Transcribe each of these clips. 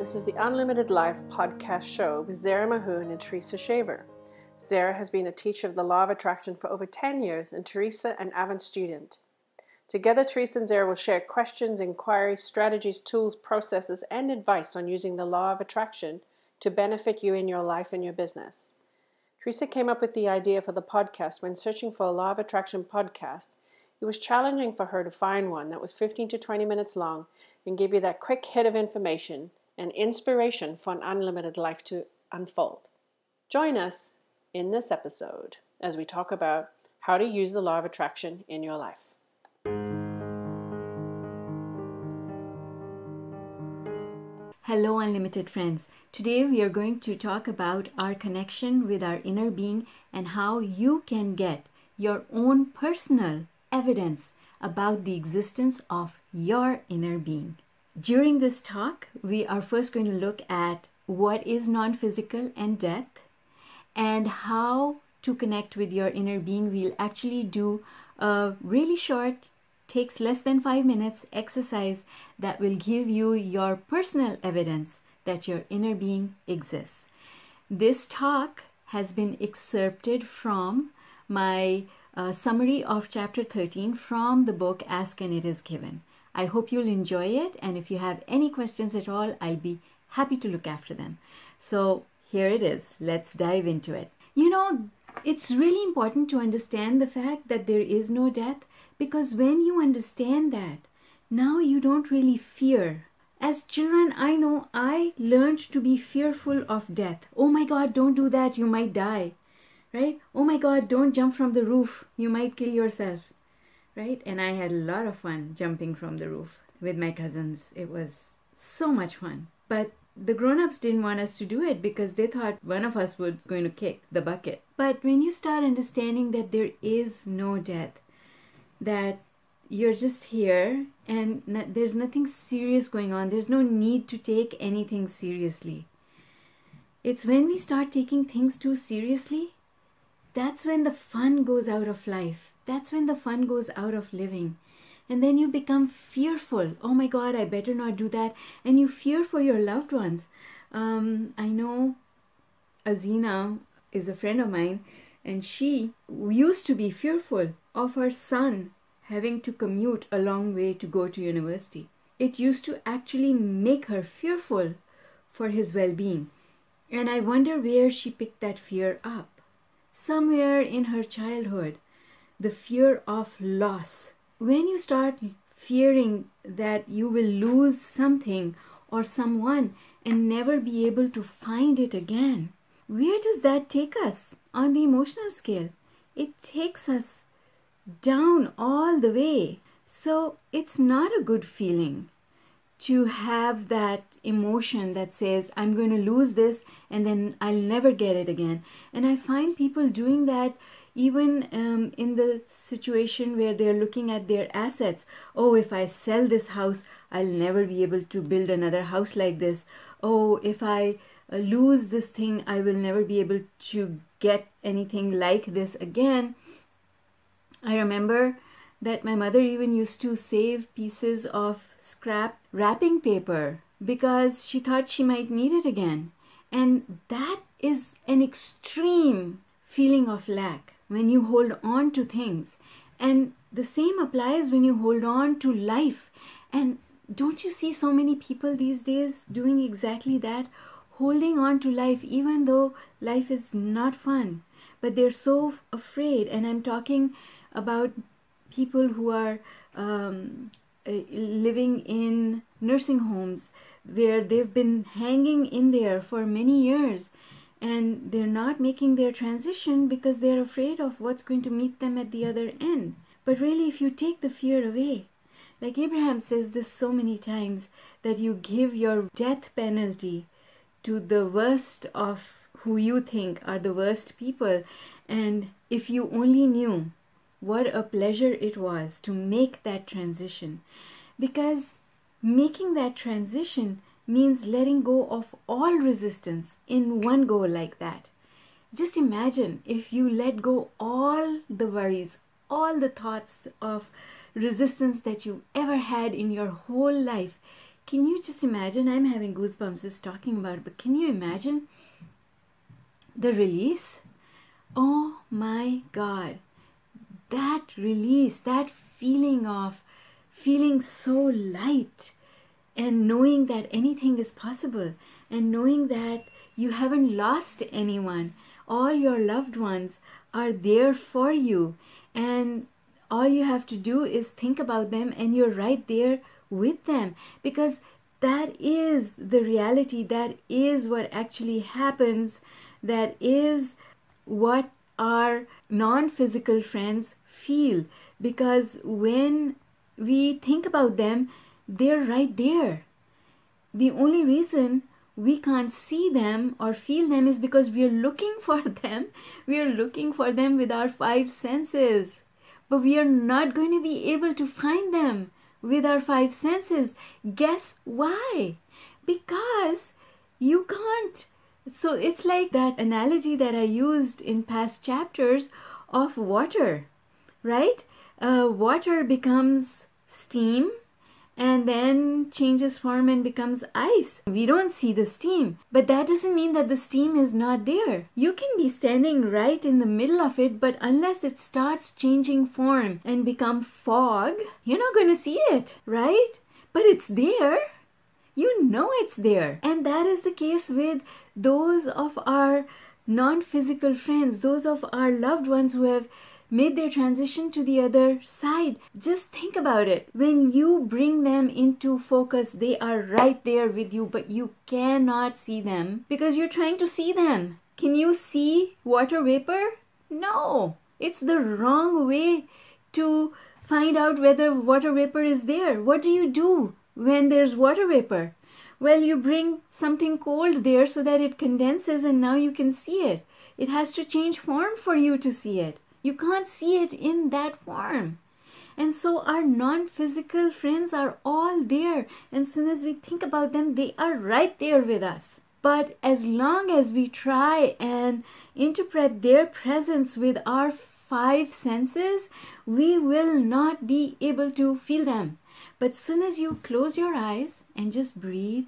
This is the Unlimited Life podcast show with Zara Mahoon and Teresa Shaver. Zara has been a teacher of the Law of Attraction for over 10 years, and Teresa an avid student. Together, Teresa and Zara will share questions, inquiries, strategies, tools, processes, and advice on using the Law of Attraction to benefit you in your life and your business. Teresa came up with the idea for the podcast when searching for a Law of Attraction podcast. It was challenging for her to find one that was 15 to 20 minutes long and give you that quick hit of information and inspiration for an unlimited life to unfold. Join us in this episode as we talk about how to use the law of attraction in your life. Hello, Unlimited friends. Today we are going to talk about our connection with our inner being and how you can get your own personal evidence about the existence of your inner being. During this talk, we are first going to look at what is non physical and death and how to connect with your inner being. We'll actually do a really short takes less than five minutes exercise that will give you your personal evidence that your inner being exists. This talk has been excerpted from my uh, summary of chapter 13 from the book Ask and It Is Given. I hope you'll enjoy it, and if you have any questions at all, I'll be happy to look after them. So, here it is. Let's dive into it. You know, it's really important to understand the fact that there is no death because when you understand that, now you don't really fear. As children, I know I learned to be fearful of death. Oh my God, don't do that, you might die. Right? Oh my God, don't jump from the roof, you might kill yourself. Right? And I had a lot of fun jumping from the roof with my cousins. It was so much fun. But the grown-ups didn't want us to do it because they thought one of us was going to kick the bucket. But when you start understanding that there is no death, that you're just here and there's nothing serious going on. There's no need to take anything seriously. It's when we start taking things too seriously, that's when the fun goes out of life. That's when the fun goes out of living. And then you become fearful. Oh my God, I better not do that. And you fear for your loved ones. Um, I know Azina is a friend of mine, and she used to be fearful of her son having to commute a long way to go to university. It used to actually make her fearful for his well being. And I wonder where she picked that fear up. Somewhere in her childhood, the fear of loss. When you start fearing that you will lose something or someone and never be able to find it again, where does that take us on the emotional scale? It takes us down all the way. So it's not a good feeling to have that emotion that says, I'm going to lose this and then I'll never get it again. And I find people doing that even um, in the situation where they're looking at their assets. Oh, if I sell this house, I'll never be able to build another house like this. Oh, if I uh, lose this thing, I will never be able to get anything like this again. I remember that my mother even used to save pieces of scrap wrapping paper because she thought she might need it again. And that is an extreme feeling of lack when you hold on to things. And the same applies when you hold on to life. And don't you see so many people these days doing exactly that? Holding on to life, even though life is not fun. But they're so afraid. And I'm talking about people who are um, Uh, living in nursing homes where they've been hanging in there for many years and they're not making their transition because they're afraid of what's going to meet them at the other end. But really, if you take the fear away, like Abraham says this so many times, that you give your death penalty to the worst of who you think are the worst people. And if you only knew what a pleasure it was to make that transition because making that transition means letting go of all resistance in one go like that just imagine if you let go all the worries all the thoughts of resistance that you've ever had in your whole life Can you just imagine? I'm having goosebumps just talking about it, but can you imagine the release? Oh my God. That release, that feeling of feeling so light and knowing that anything is possible and knowing that you haven't lost anyone. All your loved ones are there for you, and all you have to do is think about them, and you're right there with them because that is the reality, that is what actually happens, that is what our non physical friends feel because when we think about them, they're right there. The only reason we can't see them or feel them is because we are looking for them. We are looking for them with our five senses. But we are not going to be able to find them with our five senses. Guess why? Because you can't. So it's like that analogy that I used in past chapters of water, right? Uh, water becomes steam and then changes form and becomes ice. We don't see the steam, but that doesn't mean that the steam is not there. You can be standing right in the middle of it, but unless it starts changing form and become fog, you're not going to see it, right? But it's there. You know it's there. And that is the case with those of our non physical friends, those of our loved ones who have made their transition to the other side. Just think about it. When you bring them into focus, they are right there with you, but you cannot see them because you're trying to see them. Can you see water vapor? No, it's the wrong way to find out whether water vapor is there. What do you do when there's water vapor? Well, you bring something cold there so that it condenses and now you can see it. It has to change form for you to see it. You can't see it in that form. And so our non physical friends are all there. And as soon as we think about them, they are right there with us. But as long as we try and interpret their presence with our five senses, we will not be able to feel them. But soon as you close your eyes and just breathe,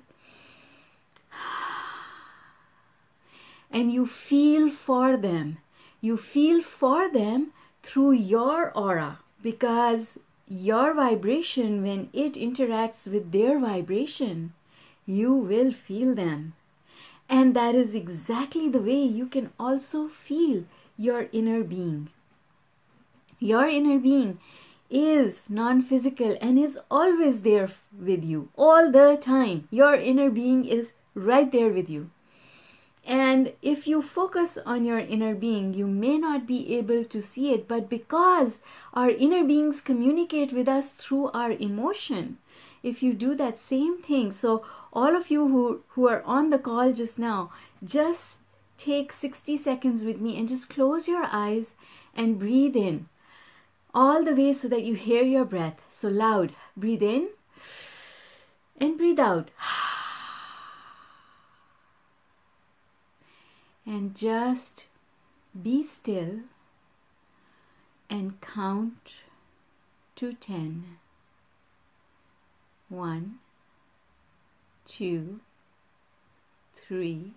and you feel for them, you feel for them through your aura because your vibration, when it interacts with their vibration, you will feel them. And that is exactly the way you can also feel your inner being. Your inner being is non physical and is always there with you all the time. Your inner being is right there with you. And if you focus on your inner being, you may not be able to see it, but because our inner beings communicate with us through our emotion, if you do that same thing, so all of you who, who are on the call just now, just take 60 seconds with me and just close your eyes and breathe in all the way so that you hear your breath. So loud. Breathe in and breathe out. and just be still and count to ten. One, two, three,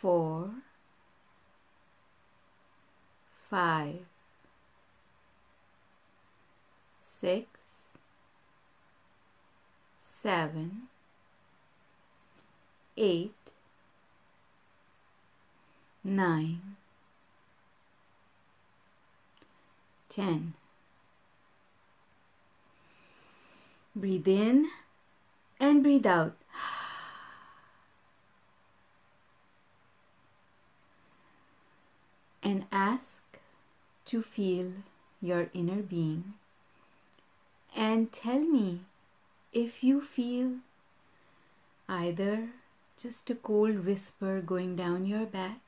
four, five, six, seven, eight, nine, ten. Breathe in and breathe out. And ask to feel your inner being and tell me if you feel either just a cold whisper going down your back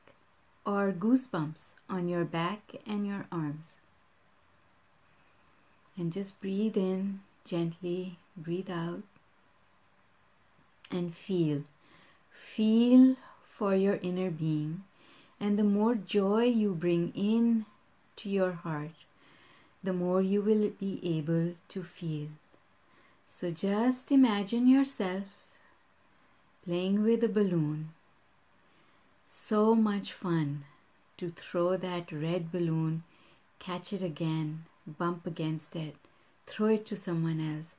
or goosebumps on your back and your arms. And just breathe in gently, breathe out, and feel. Feel for your inner being. And the more joy you bring in to your heart, the more you will be able to feel. So just imagine yourself playing with a balloon. So much fun to throw that red balloon, catch it again, bump against it, throw it to someone else.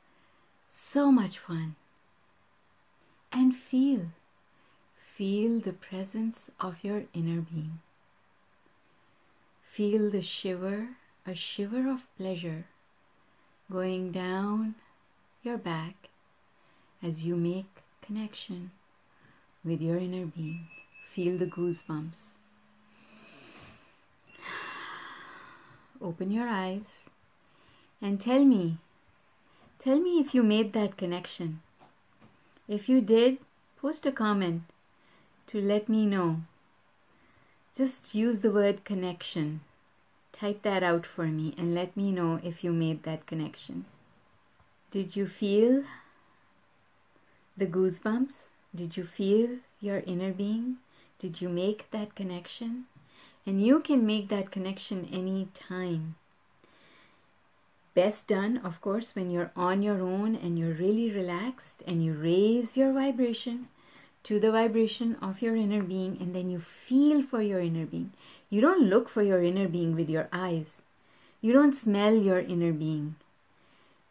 So much fun. And feel, feel the presence of your inner being. Feel the shiver, a shiver of pleasure going down your back as you make connection with your inner being. Feel the goosebumps. Open your eyes and tell me, tell me if you made that connection. If you did, post a comment to let me know. Just use the word connection. Type that out for me and let me know if you made that connection. Did you feel the goosebumps? Did you feel your inner being? Did you make that connection? And you can make that connection any time. Best done, of course, when you're on your own and you're really relaxed and you raise your vibration to the vibration of your inner being and then you feel for your inner being. You don't look for your inner being with your eyes. You don't smell your inner being.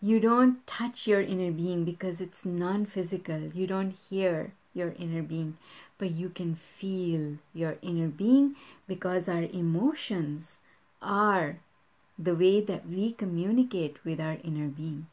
You don't touch your inner being because it's non physical. You don't hear your inner being, but you can feel your inner being because our emotions are the way that we communicate with our inner being.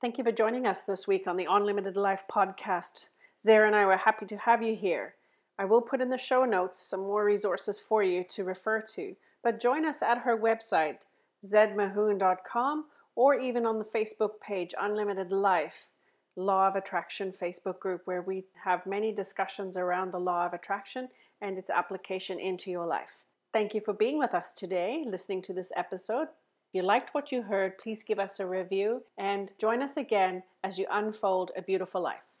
Thank you for joining us this week on the Unlimited Life podcast. Zara and I were happy to have you here. I will put in the show notes some more resources for you to refer to, but join us at her website, zedmahoon.com, or even on the Facebook page, Unlimited Life. Law of Attraction Facebook group where we have many discussions around the law of attraction and its application into your life. Thank you for being with us today, listening to this episode. If you liked what you heard, please give us a review and join us again as you unfold a beautiful life.